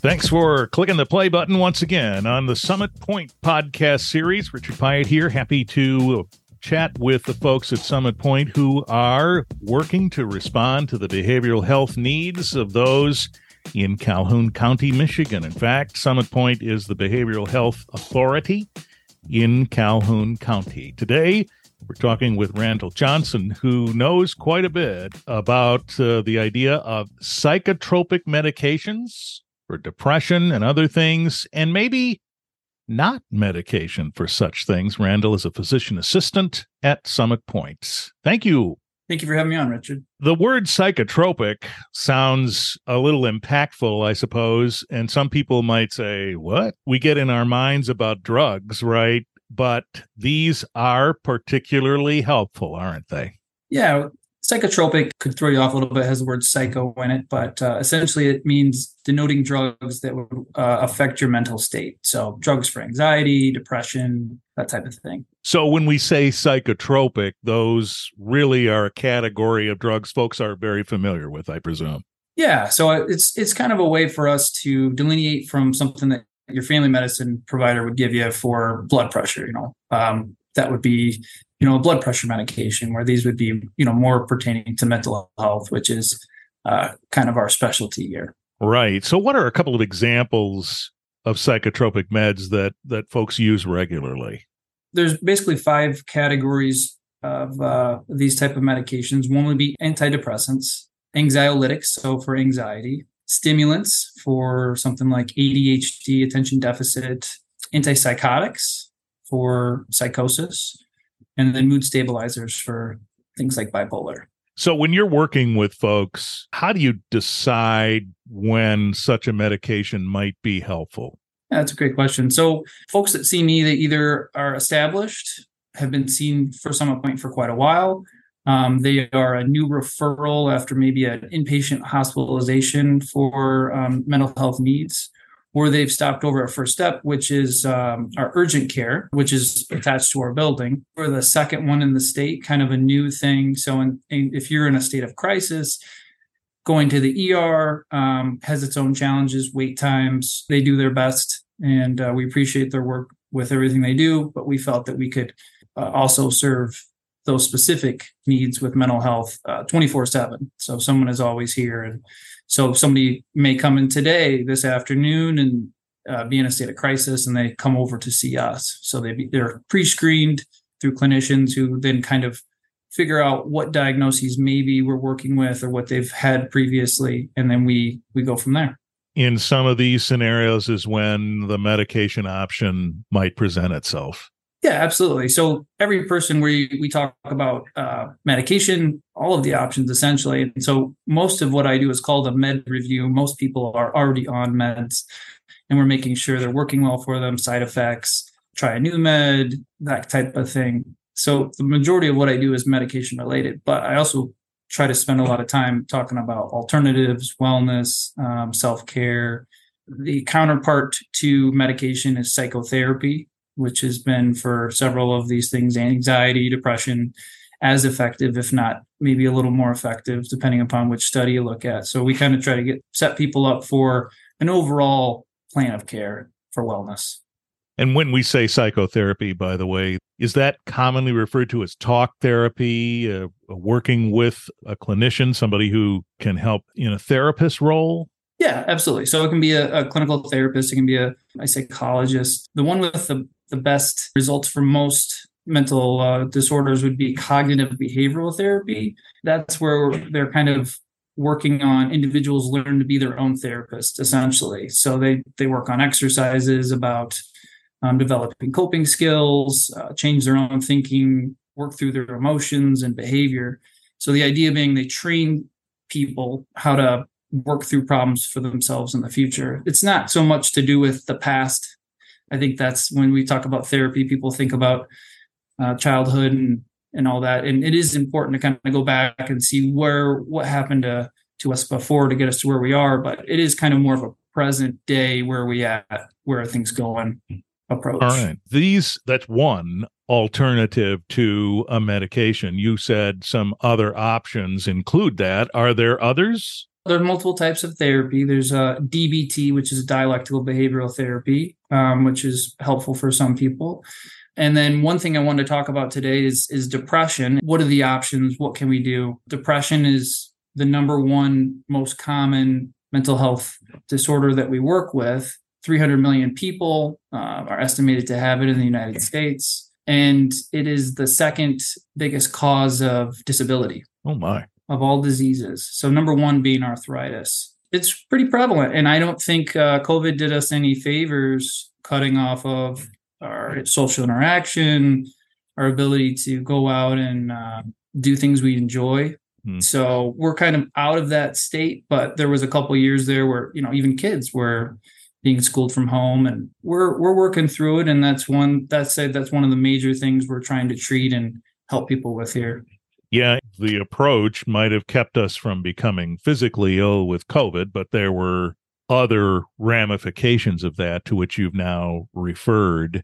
Thanks for clicking the play button once again on the Summit Pointe podcast series. Richard Pyatt here, happy to chat with the folks at Summit Pointe who are working to respond to the behavioral health needs of those in Calhoun County, Michigan. In fact, Summit Pointe is the behavioral health authority in Calhoun County. Today, we're talking with Randall Johnson, who knows quite a bit about uh, the idea of psychotropic medications for depression and other things, and maybe not medication for such things. Randall is a physician assistant at Summit Pointe. Thank you. Thank you for having me on, Richard. The word psychotropic sounds a little impactful, I suppose. And some people might say, what? We get in our minds about drugs, right? But these are particularly helpful, aren't they? Yeah, Psychotropic could throw you off a little bit, has the word psycho in it, but uh, essentially it means denoting drugs that would uh, affect your mental state. So, drugs for anxiety, depression, that type of thing. So, when we say psychotropic, those really are a category of drugs folks are very familiar with, I presume. Yeah, so it's it's kind of a way for us to delineate from something that your family medicine provider would give you for blood pressure. You know, um, that would be you know a blood pressure medication where these would be you know more pertaining to mental health which is uh, kind of our specialty here. Right. So what are a couple of examples of psychotropic meds that that folks use regularly? There's basically five categories of uh, these type of medications. One would be antidepressants anxiolytics so for anxiety stimulants for something like adhd attention deficit antipsychotics for psychosis and then mood stabilizers for things like bipolar. So, when you're working with folks, how do you decide when such a medication might be helpful? Yeah, that's a great question. So, folks that see me, they either are established, have been seen for Summit Pointe for quite a while. Um, they are a new referral after maybe an inpatient hospitalization for um, mental health needs or they've stopped over at First Step, which is um, our urgent care, which is attached to our building. We're the second one in the state, kind of a new thing. So, in, in, if you're in a state of crisis, going to the ER um, has its own challenges, wait times. They do their best, and uh, we appreciate their work with everything they do. But we felt that we could uh, also serve those specific needs with mental health uh, 24 7. So, someone is always here and so somebody may come in today, this afternoon, and uh, be in a state of crisis, and they come over to see us. So they be, they're pre-screened through clinicians who then kind of figure out what diagnoses maybe we're working with or what they've had previously, and then we we go from there. In some of these scenarios, is when the medication option might present itself. Yeah, absolutely. So every person we we talk about uh, medication, all of the options essentially. And so most of what I do is called a med review. Most people are already on meds, and we're making sure they're working well for them. Side effects, try a new med, that type of thing. So the majority of what I do is medication related, but I also try to spend a lot of time talking about alternatives, wellness, um, self care. The counterpart to medication is psychotherapy which has been for several of these things anxiety, depression, as effective, if not maybe a little more effective, depending upon which study you look at. So we kind of try to get set people up for an overall plan of care for wellness. And when we say psychotherapy, by the way, is that commonly referred to as talk therapy, uh, working with a clinician, somebody who can help in a therapist role? Yeah, absolutely. So it can be a, a clinical therapist, it can be a, a psychologist. The one with the the best results for most mental uh, disorders would be cognitive behavioral therapy. That's where they're kind of working on individuals learn to be their own therapist essentially. So they they work on exercises about um, developing coping skills, uh, change their own thinking, work through their emotions and behavior. So the idea being they train people how to work through problems for themselves in the future. It's not so much to do with the past I think that's when we talk about therapy, people think about uh, childhood and and all that, and it is important to kind of go back and see where what happened to to us before to get us to where we are. But it is kind of more of a present day where we at, where are things going approach. All right, these that's one alternative to a medication. You said some other options include that. Are there others? There are multiple types of therapy. There's uh, DBT, which is dialectical behavioral therapy, um, which is helpful for some people. And then one thing I wanted to talk about today is is depression. What are the options? What can we do? Depression is the number one most common mental health disorder that we work with. 300 million people uh, are estimated to have it in the United States. And it is the second biggest cause of disability. Oh, my. Of all diseases. So, number one being arthritis. It's pretty prevalent. And I don't think uh, COVID did us any favors cutting off of our social interaction, our ability to go out and uh, do things we enjoy. Hmm. So we're kind of out of that state, but there was a couple years there where you know even kids were being schooled from home, and we're we're working through it. And that's one that's said that's one of the major things we're trying to treat and help people with here. Yeah, the approach might have kept us from becoming physically ill with COVID, but there were other ramifications of that to which you've now referred.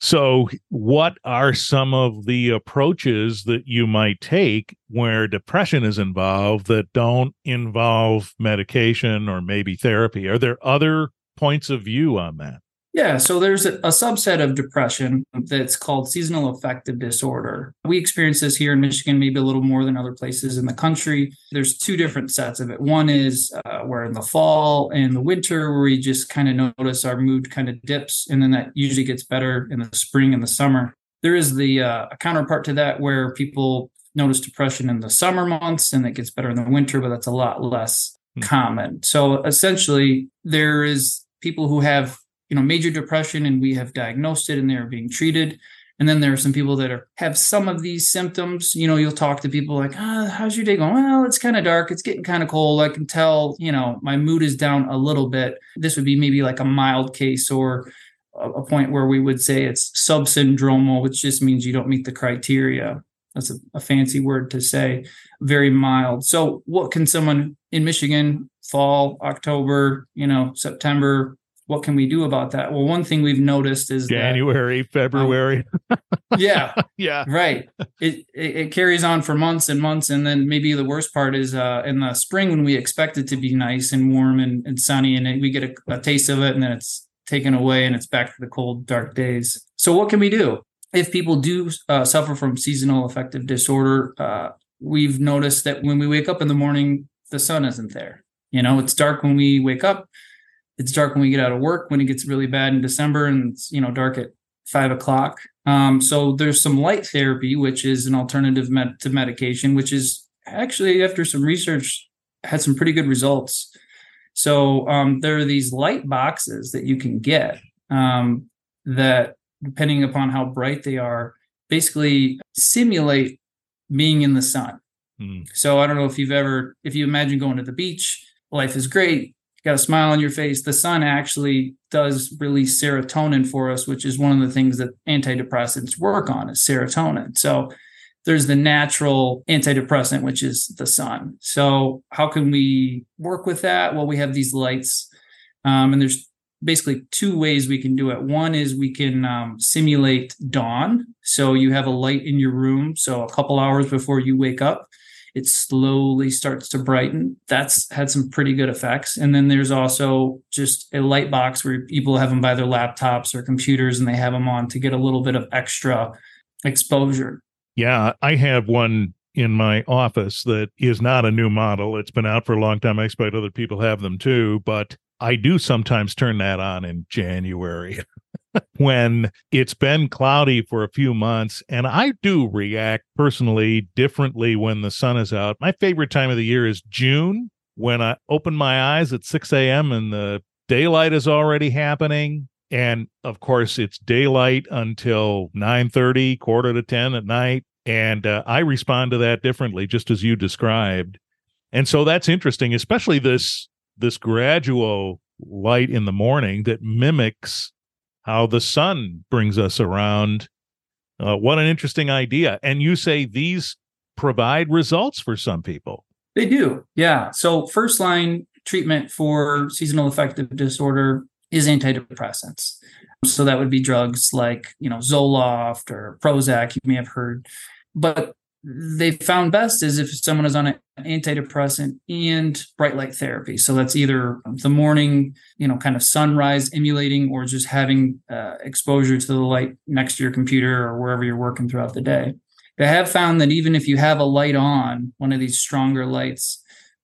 So, what are some of the approaches that you might take where depression is involved that don't involve medication or maybe therapy? Are there other points of view on that? Yeah, so there's a, a, subset of depression that's called seasonal affective disorder. We experience this here in Michigan, maybe a little more than other places in the country. There's two different sets of it. One is uh, where in the fall and the winter, where we just kind of notice our mood kind of dips, and then that usually gets better in the spring and the summer. There is the uh, counterpart to that where people notice depression in the summer months and it gets better in the winter, but that's a lot less mm-hmm. common. So essentially, there is people who have you know major depression and we have diagnosed it and they're being treated. And then there are some people that are have some of these symptoms. You know you'll talk to people like ah, how's your day going? Well it's kind of dark. It's getting kind of cold. I can tell you know my mood is down a little bit. This would be maybe like a mild case or a, a point where we would say it's subsyndromal which just means you don't meet the criteria. That's a, a fancy word to say. Very mild. So what can someone in michigan fall october you know september what can we do about that? Well, one thing we've noticed is January, that, February. Um, yeah, yeah, right. It, it, it carries on for months and months, and then maybe the worst part is uh, in the spring when we expect it to be nice and warm and, and sunny, and we get a, a taste of it, and then it's taken away, and it's back to the cold, dark days. So, what can we do if people do uh, suffer from seasonal affective disorder? Uh, we've noticed that when we wake up in the morning, the sun isn't there. You know, it's dark when we wake up it's dark when we get out of work when it gets really bad in december and it's you know dark at five o'clock. Um, so there's some light therapy which is an alternative med- to medication which is actually after some research had some pretty good results. So um, there are these light boxes that you can get um, that depending upon how bright they are basically simulate being in the sun. Mm. so i don't know if you've ever if you imagine going to the beach life is great got a smile on your face. The sun actually does release serotonin for us, which is one of the things that antidepressants work on is serotonin. So there's the natural antidepressant, which is the sun. So how can we work with that? Well, we have these lights, um, and there's basically two ways we can do it. One is we can um, simulate dawn. So you have a light in your room. So a couple hours before you wake up, it slowly starts to brighten. That's had some pretty good effects. And then there's also just a light box where people have them by their laptops or computers and they have them on to get a little bit of extra exposure. Yeah, I have one in my office that is not a new model. It's been out for a long time. I expect other people have them too, but I do sometimes turn that on in January. when it's been cloudy for a few months. And I do react personally differently when the sun is out. My favorite time of the year is June when I open my eyes at 6 a.m. and the daylight is already happening. And of course, it's daylight until 9 30, quarter to 10 at night. And uh, I respond to that differently, just as you described. And so that's interesting, especially this this gradual light in the morning that mimics how the sun brings us around. Uh, what an interesting idea. And you say these provide results for some people. They do. Yeah. So, first line treatment for seasonal affective disorder is antidepressants. So, that would be drugs like, you know, Zoloft or Prozac, you may have heard. But they found best is if someone is on an antidepressant and bright light therapy. So that's either the morning, you know, kind of sunrise emulating or just having uh, exposure to the light next to your computer or wherever you're working throughout the day. They have found that even if you have a light on, one of these stronger lights,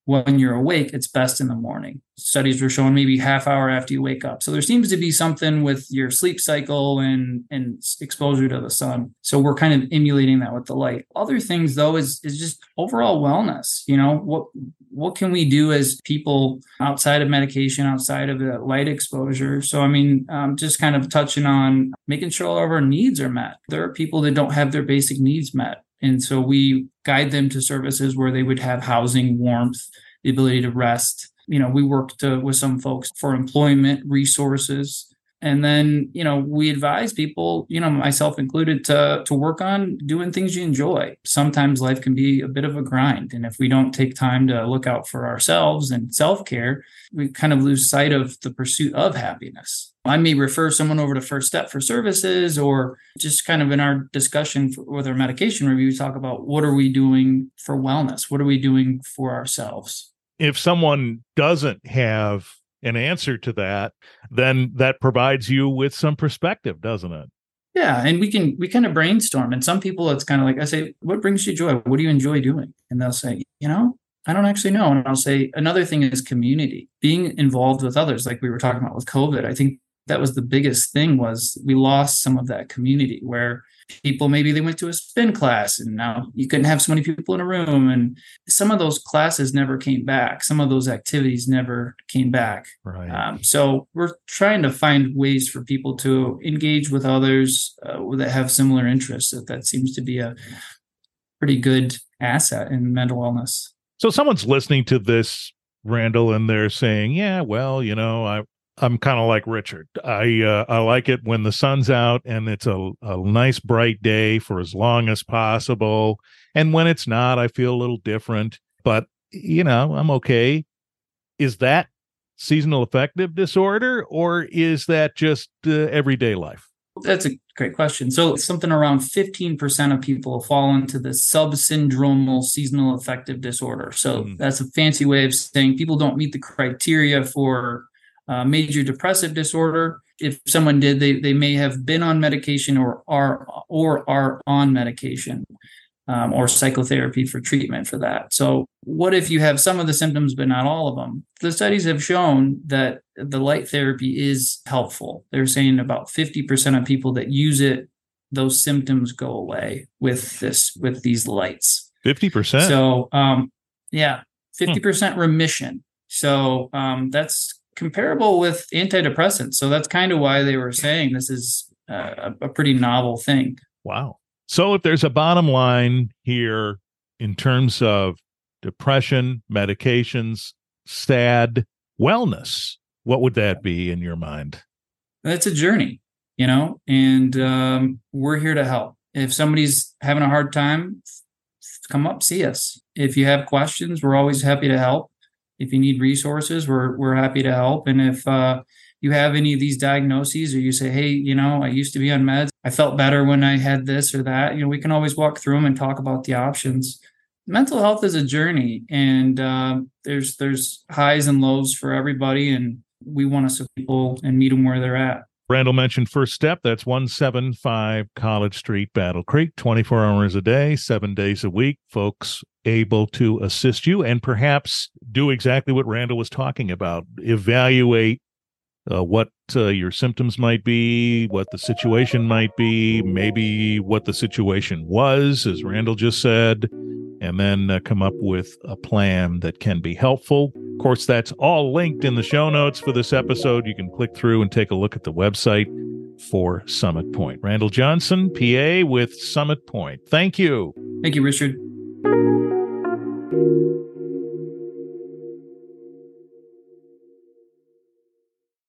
when you're awake, it's best in the morning. Studies were showing maybe half hour after you wake up. So there seems to be something with your sleep cycle and and exposure to the sun. So we're kind of emulating that with the light. Other things though is is just overall wellness. You know what what can we do as people outside of medication, outside of the light exposure? So I mean, um, just kind of touching on making sure all of our needs are met. There are people that don't have their basic needs met and so we guide them to services where they would have housing, warmth, the ability to rest. You know, we worked uh, with some folks for employment resources. And then, you know, we advise people, you know, myself included, to to work on doing things you enjoy. Sometimes life can be a bit of a grind. And if we don't take time to look out for ourselves and self-care, we kind of lose sight of the pursuit of happiness. I may refer someone over to First Step for services, or just kind of in our discussion for, with our medication review, talk about what are we doing for wellness? What are we doing for ourselves? If someone doesn't have an answer to that, then that provides you with some perspective, doesn't it? Yeah, and we can we kind of brainstorm. And some people, it's kind of like I say, "What brings you joy? What do you enjoy doing?" And they'll say, "You know, I don't actually know." And I'll say, another thing is community, being involved with others, like we were talking about with COVID. I think that was the biggest thing was we lost some of that community where people maybe they went to a spin class and now you couldn't have so many people in a room. And some of those classes never came back. Some of those activities never came back. Right. Um, so we're trying to find ways for people to engage with others uh, that have similar interests. That that seems to be a pretty good asset in mental wellness. So someone's listening to this Randall, and they're saying, "Yeah, well, you know, I I'm kind of like Richard. I uh, I like it when the sun's out and it's a, a nice bright day for as long as possible. And when it's not, I feel a little different. But you know, I'm okay. Is that seasonal affective disorder, or is that just uh, everyday life? That's a great question. So, something around 15% of people fall into the subsyndromal seasonal affective disorder. So, mm. that's a fancy way of saying people don't meet the criteria for uh, major depressive disorder. If someone did, they, they may have been on medication or are or are on medication um, or psychotherapy for treatment for that. So, what if you have some of the symptoms but not all of them? The studies have shown that the light therapy is helpful. They're saying about 50% of people that use it, those symptoms go away with this with these lights. 50%. So, um, yeah, 50% hmm. remission. So um, that's comparable with antidepressants. So that's kind of why they were saying this is uh, a, pretty novel thing. Wow. So if there's a bottom line here in terms of depression, medications, SAD, wellness, what would that be in your mind? That's a journey, you know, and um, we're here to help. If somebody's having a hard time, come up, see us. If you have questions, we're always happy to help if you need resources, we're we're happy to help. And if uh, you have any of these diagnoses, or you say, hey, you know, I used to be on meds, I felt better when I had this or that, you know, we can always walk through them and talk about the options. Mental health is a journey, and uh, there's there's highs and lows for everybody, and we want to support people and meet them where they're at. Randall mentioned First Step. That's 175 College Street, Battle Creek, 24 hours a day, seven days a week. Folks able to assist you and perhaps do exactly what Randall was talking about evaluate uh, what uh, your symptoms might be, what the situation might be, maybe what the situation was, as Randall just said, and then uh, come up with a plan that can be helpful. Of course, that's all linked in the show notes for this episode. You can click through and take a look at the website for Summit Pointe. Randall Johnson, PA with Summit Pointe. Thank you. Thank you, Richard.